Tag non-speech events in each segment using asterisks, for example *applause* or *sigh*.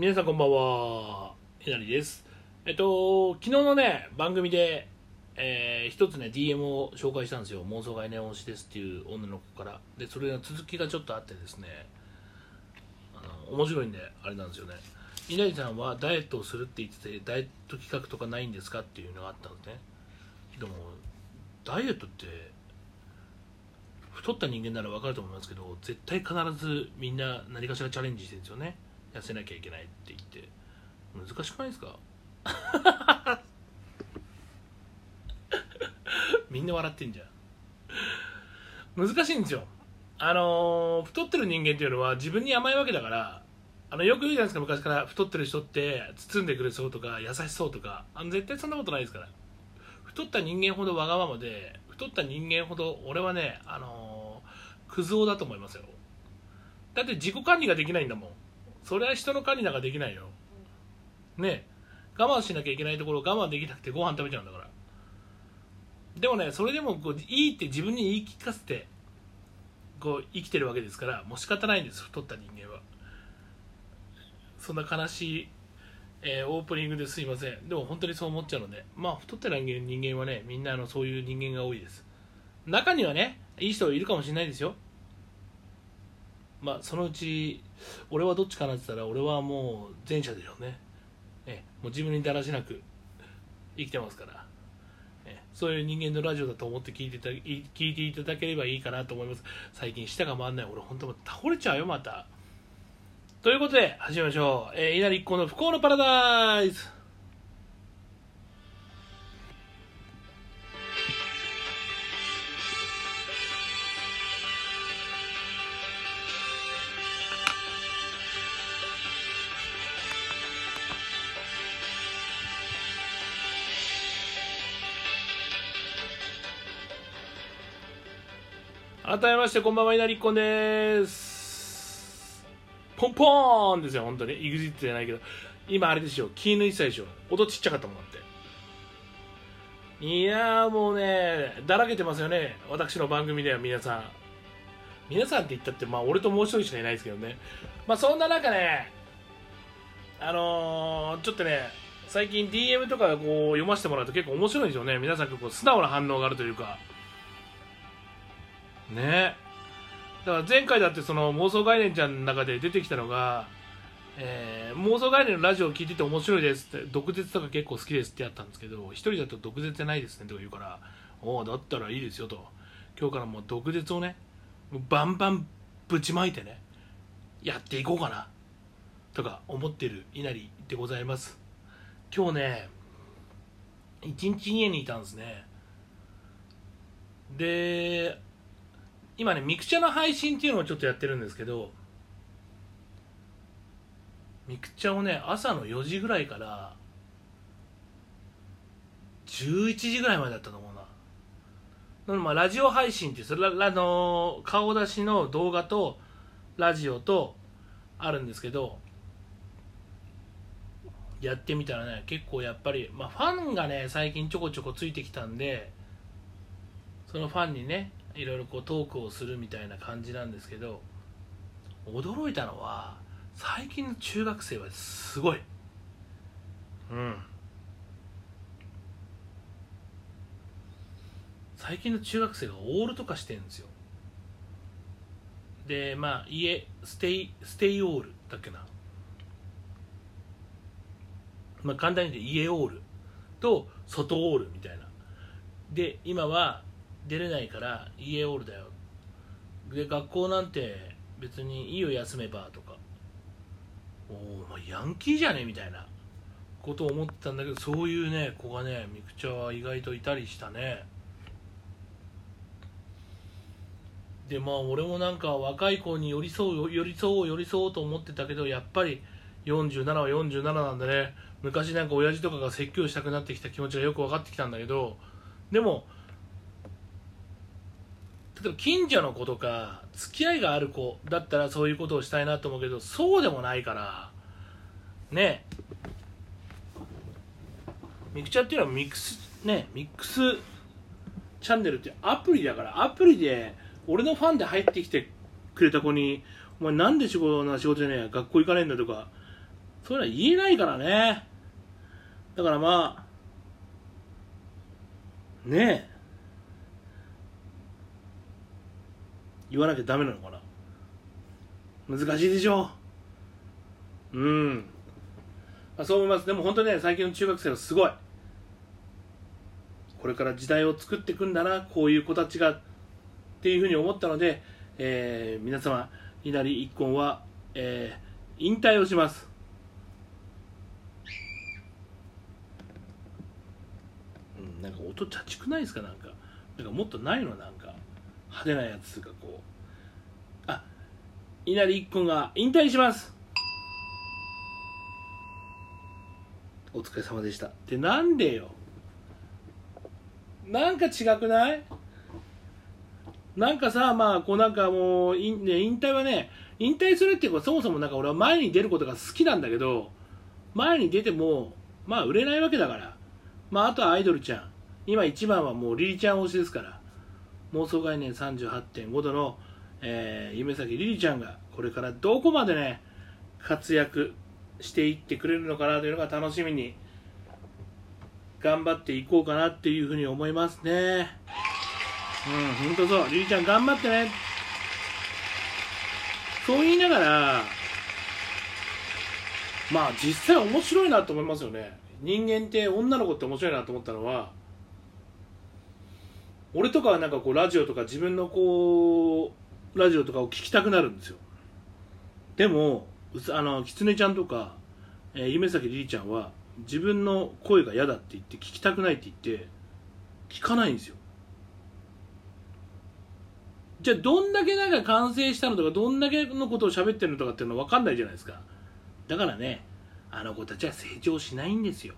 皆さんこんばんは。えなりです。えっと昨日のね番組でえー、一つね DM を紹介したんですよ。妄想概念推しですっていう女の子から。でそれの続きがちょっとあってですね。あの面白いんであれなんですよね。稲荷さんはダイエットをするって言っててダイエット企画とかないんですかっていうのがあったんですね。でもダイエットって太った人間なら分かると思いますけど絶対必ずみんな何かしらチャレンジしてるんですよね。痩せなきゃいけないって言って難しくないですか？*laughs* みんな笑ってんじゃん。難しいんですよ。あのー、太ってる人間っていうのは自分に甘いわけだからあのよく言うじゃないですか昔から太ってる人って包んでくれそうとか優しそうとかあの絶対そんなことないですから。太った人間ほどわがままで太った人間ほど俺はねあのー、クズ男だと思いますよ。だって自己管理ができないんだもん。それは人の管理なんかできないよ。ね我慢しなきゃいけないところ我慢できなくてご飯食べちゃうんだから。でもねそれでもこういいって自分に言い聞かせてこう生きてるわけですからもう仕方ないんです太った人間は。そんな悲しい、えー、オープニングですいません。でも本当にそう思っちゃうのでまあ太ってる人間はねみんなあのそういう人間が多いです。中にはねいい人いるかもしれないですよ。まあそのうち俺はどっちかなって言ったら俺はもう前者でしょうね。えもう自分にだらしなく生きてますから。そういう人間のラジオだと思って聞いてた聞いていただければいいかなと思います。最近舌が回んない。俺本当倒れちゃうよまた。ということで始めましょう、えー、稲荷一行の不幸のパラダイス。改めましてこんばんは稲荷っこんです。ポンポーンですよ本当に。EXIT じゃないけど。今あれでしょ気抜いてたでしょ。音ちっちゃかったもんだって。いやもうねだらけてますよね。私の番組では皆さん。皆さんって言ったってまあ俺ともう一人しかいないですけどね。まあそんな中ねあのー、ちょっとね最近 DM とかこう読ませてもらうと結構面白いんですよね。皆さん結構素直な反応があるというか。ね。だから前回だってその妄想概念ちゃんの中で出てきたのが、えー、妄想概念のラジオを聞いてて面白いですって毒舌とか結構好きですってやったんですけど一人だと毒舌じゃないですねとか言うからおおだったらいいですよと。今日からもう毒舌をねバンバンぶちまいてねやっていこうかなとか思ってる稲荷でございます。今日ね一日家にいたんですね。で今ねミクチャの配信っていうのをちょっとやってるんですけどミクチャをね朝の4時ぐらいから11時ぐらいまでだったと思うな。まあラジオ配信ってそれあの顔出しの動画とラジオとあるんですけどやってみたらね結構やっぱり、まあ、ファンがね最近ちょこちょこついてきたんでそのファンにねいろいろこうトークをするみたいな感じなんですけど驚いたのは最近の中学生はすごい。うん。最近の中学生がオールとかしてるんですよ。でまあ家ステイステイオールだっけな。まあ簡単に言って家オールと外オールみたいな。で今は出れないから家おるだよ。で学校なんて別にいいよ休めばとか。おお前ヤンキーじゃねみたいな。ことを思ってたんだけどそういうね子がねミクチャは意外といたりしたね。でまあ俺もなんか若い子に寄り添う寄り添おう寄り添おうと思ってたけどやっぱり47は47なんでね。昔なんか親父とかが説教したくなってきた気持ちがよく分かってきたんだけどでも例えば近所の子とか付き合いがある子だったらそういうことをしたいなと思うけどそうでもないからね。ミクチャっていうのはミックスねミックスチャンネルってアプリだからアプリで俺のファンで入ってきてくれた子に「お前なんで仕事な仕事じゃねえ学校行かねえんだ」とかそういうのは言えないからね。だからまあね。え言わなきゃダメなのかな？難しいでしょ？ううん、あ、そう思います。でも本当にね最近の中学生はすごい。これから時代を作っていくんだなこういう子たちがっていうふうに思ったので、えー皆様稲荷一婚は、えー引退をします。うんなんか音ちゃちくないですか？なんか。なんかもっとないの？なんか。派手なやつがこう。あ稲荷一婚が引退します。お疲れ様でした。ってなんでよ。なんか違くない？なんかさまあこうなんかもうい、ね、引退はね引退するっていうかそもそもなんか俺は前に出ることが好きなんだけど前に出てもまあ売れないわけだから。まああとはアイドルちゃん。今一番はもうリリちゃん推しですから。妄想概念38.5度の、えー夢咲リリちゃんがこれからどこまでね活躍していってくれるのかなというのが楽しみに頑張っていこうかなっていうふうに思いますね。うん本当そう。リリちゃん頑張ってね。そう言いながらまあ実際面白いなと思いますよね。人間って女の子って面白いなと思ったのは俺とかはなんかこうラジオとか自分のこうラジオとかを聞きたくなるんですよ。でもうつあの狐ちゃんとか、えー夢咲りりちゃんは自分の声が嫌だって言って聞きたくないって言って聞かないんですよ。じゃあどんだけなんか完成したのとかどんだけのことを喋ってるのとかっていうのは分かんないじゃないですか。だからねあの子たちは成長しないんですよ。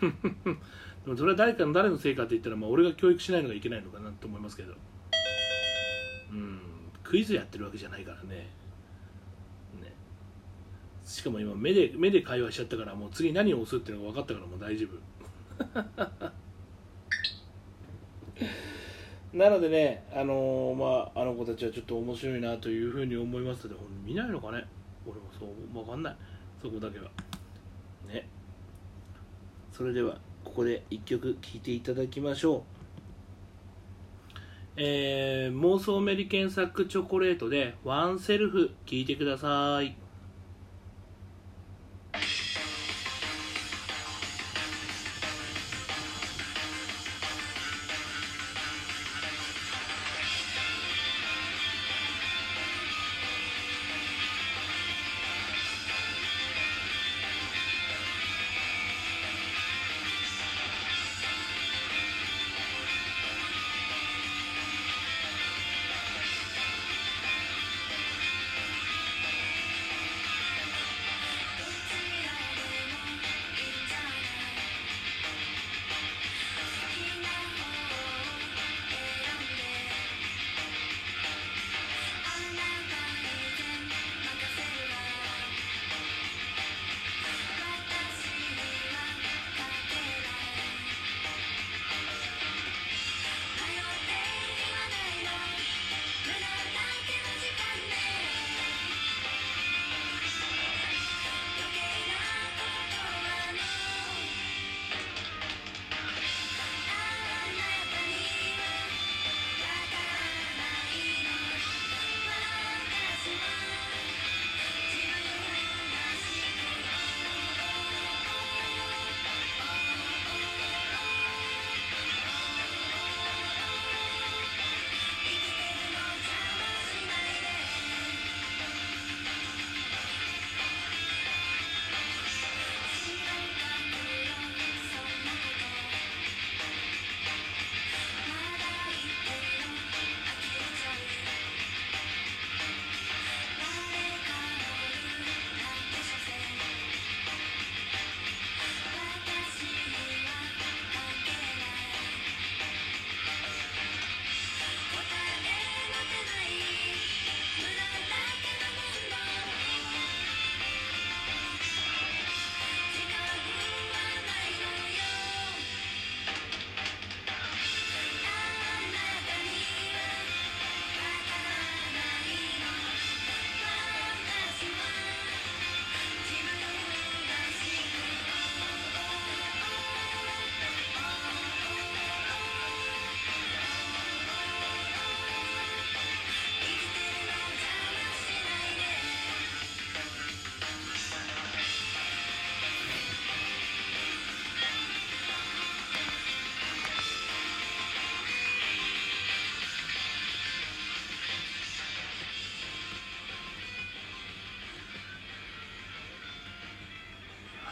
*laughs* でもそれは誰かの誰のせいかって言ったら、まあ、俺が教育しないのがいけないのかなと思いますけどうんクイズやってるわけじゃないからねねしかも今目で目で会話しちゃったからもう次何を押すっていうのが分かったからもう大丈夫 *laughs* なのでね、あのーまあ、あの子たちはちょっと面白いなというふうに思いますので、見ないのかね俺もそう、わかんない。そこだけは。ね。それでは、ここで一曲聴いていただきましょう。えー、妄想メリケンサックチョコレートでワンセルフ聴いてください。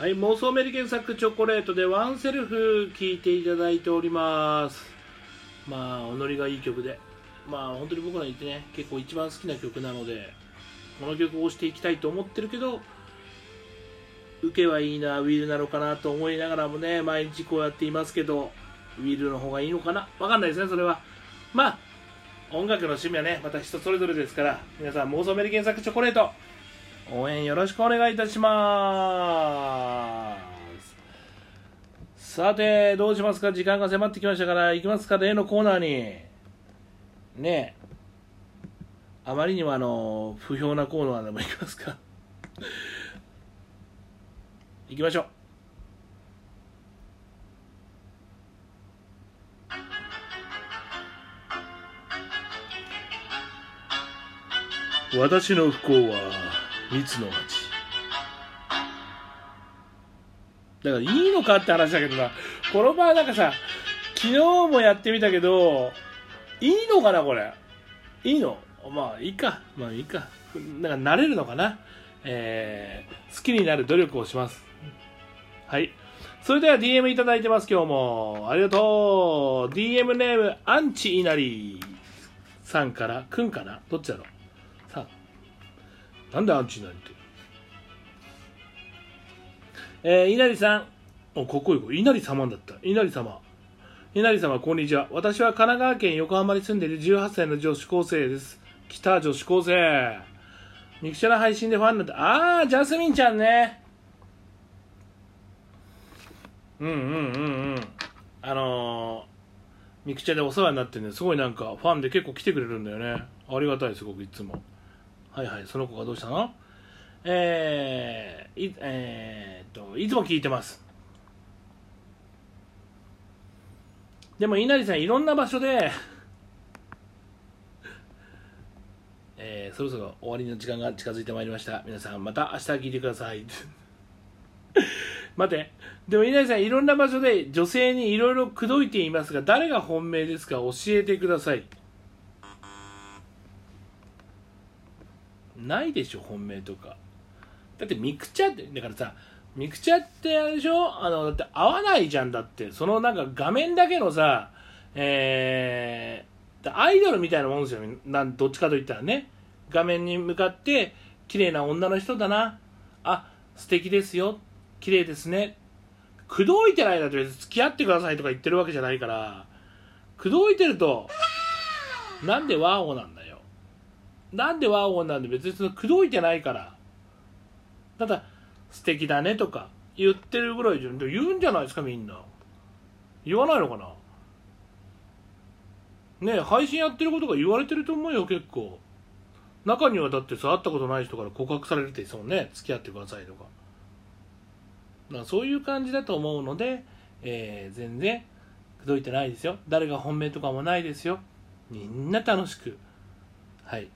はい、妄想メリケンサックチョコレートでワンセルフ聴いていただいております。まあ、おノリがいい曲で、まあ、本当に僕ら言ってね、結構一番好きな曲なので、この曲を押していきたいと思ってるけど、受けはいいな、ウィルなのかなと思いながらもね、毎日こうやっていますけど、ウィルの方がいいのかなわかんないですね、それは。まあ、音楽の趣味はね、また人それぞれですから、皆さん、妄想メリケンサックチョコレート、応援よろしくお願いいたします。さてどうしますか？時間が迫ってきましたから行きますか例のコーナーに。ねえ。あまりにもあの不評なコーナーでも行きますか。行きましょう。私の不幸は蜜の味だからいいのかって話だけどな。この場合なんかさ昨日もやってみたけどいいのかなこれ。いいの？まあいいか。まあいいか。なんか慣れるのかな。えー、好きになる努力をします。はい。それでは DM いただいてます今日も。ありがとう。DM ネームアンチイナリさんから。くんかな？どっちだろう？なんでアンチイナリってえー、稲荷さん、お、かっこいい子、稲荷様だった。稲荷様。稲荷様、こんにちは。私は神奈川県横浜に住んでいる18歳の女子高生です。北女子高生。ミクチャの配信でファンになった。あー、ジャスミンちゃんね。うんうんうんうん。あのー、ミクチャでお世話になってね、すごいなんかファンで結構来てくれるんだよね。ありがたい、すごくいつも。はいはい、その子がどうしたの？えー、い、えー、っと、いつも聞いてます。でも、稲荷さん、いろんな場所で、*laughs* えー、そろそろ終わりの時間が近づいてまいりました。皆さん、また明日聞いてください。*laughs* 待って、でも稲荷さん、いろんな場所で女性にいろいろ口説いていますが、誰が本命ですか教えてください。ないでしょ、本命とか。だってミクチャってだからさミクチャってあれでしょ？あのだって合わないじゃんだって。そのなんか画面だけのさえー、アイドルみたいなもんですよ。なんどっちかといったらね。画面に向かって綺麗な女の人だな。あ素敵ですよ。綺麗ですね。口説いてないだと別に付き合ってくださいとか言ってるわけじゃないから。口説いてるとなんでワーオなんだなんでワーオンなんで別にその口説いてないから。ただ素敵だねとか言ってるぐらいじゃ言うんじゃないですかみんな。言わないのかな。ねえ配信やってることが言われてると思うよ結構。中にはだってさ会ったことない人から告白されるってそうね。付き合ってくださいとか。かそういう感じだと思うので、えー、全然口説いてないですよ。誰が本命とかもないですよ。みんな楽しく。はい。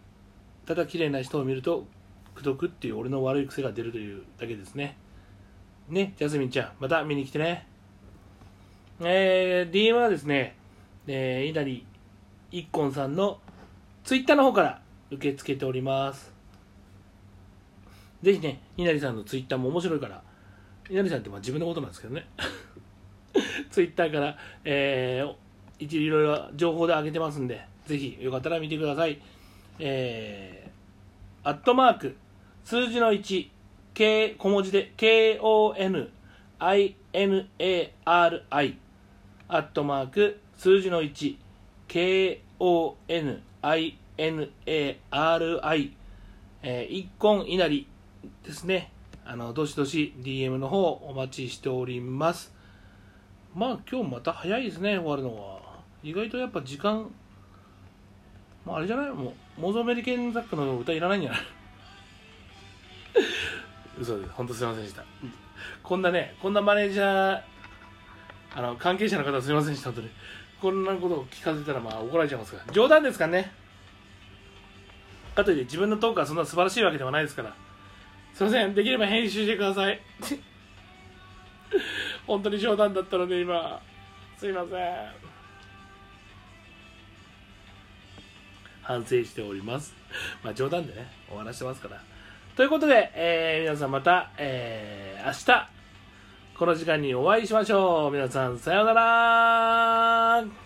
ただ綺麗な人を見ると口説くっていう俺の悪い癖が出るというだけですね。ね、ジャスミンちゃん、また見に来てね。えー、DM はですね、えー、稲荷一根さんのツイッターの方から受け付けております。ぜひね、稲荷さんのツイッターも面白いから、稲荷さんってまあ自分のことなんですけどね。*laughs* ツイッターから、えー、いろいろ情報で上げてますんで、ぜひよかったら見てください。えー、アットマーク、数字の1、K、小文字で KONINARI、アットマーク、数字の1、KONINARI、えー、一根稲荷ですね。あの、どしどし DM の方お待ちしております。まあ今日また早いですね、終わるのは。意外とやっぱ時間、まああれじゃない？もう、モーゾメリケンザックの歌いらないんじゃない嘘です。本当すいませんでした。こんなねこんなマネージャーあの関係者の方すいませんでした本当にこんなことを聞かせたらまあ怒られちゃいますから冗談ですからね。かといって自分のトークはそんな素晴らしいわけではないですから。すいません。できれば編集してください。*laughs* 本当に冗談だったので今。すいません反省しております。*laughs* まあ冗談でね終わらしてますから。ということで、えー皆さんまた、えー明日この時間にお会いしましょう。皆さんさようなら。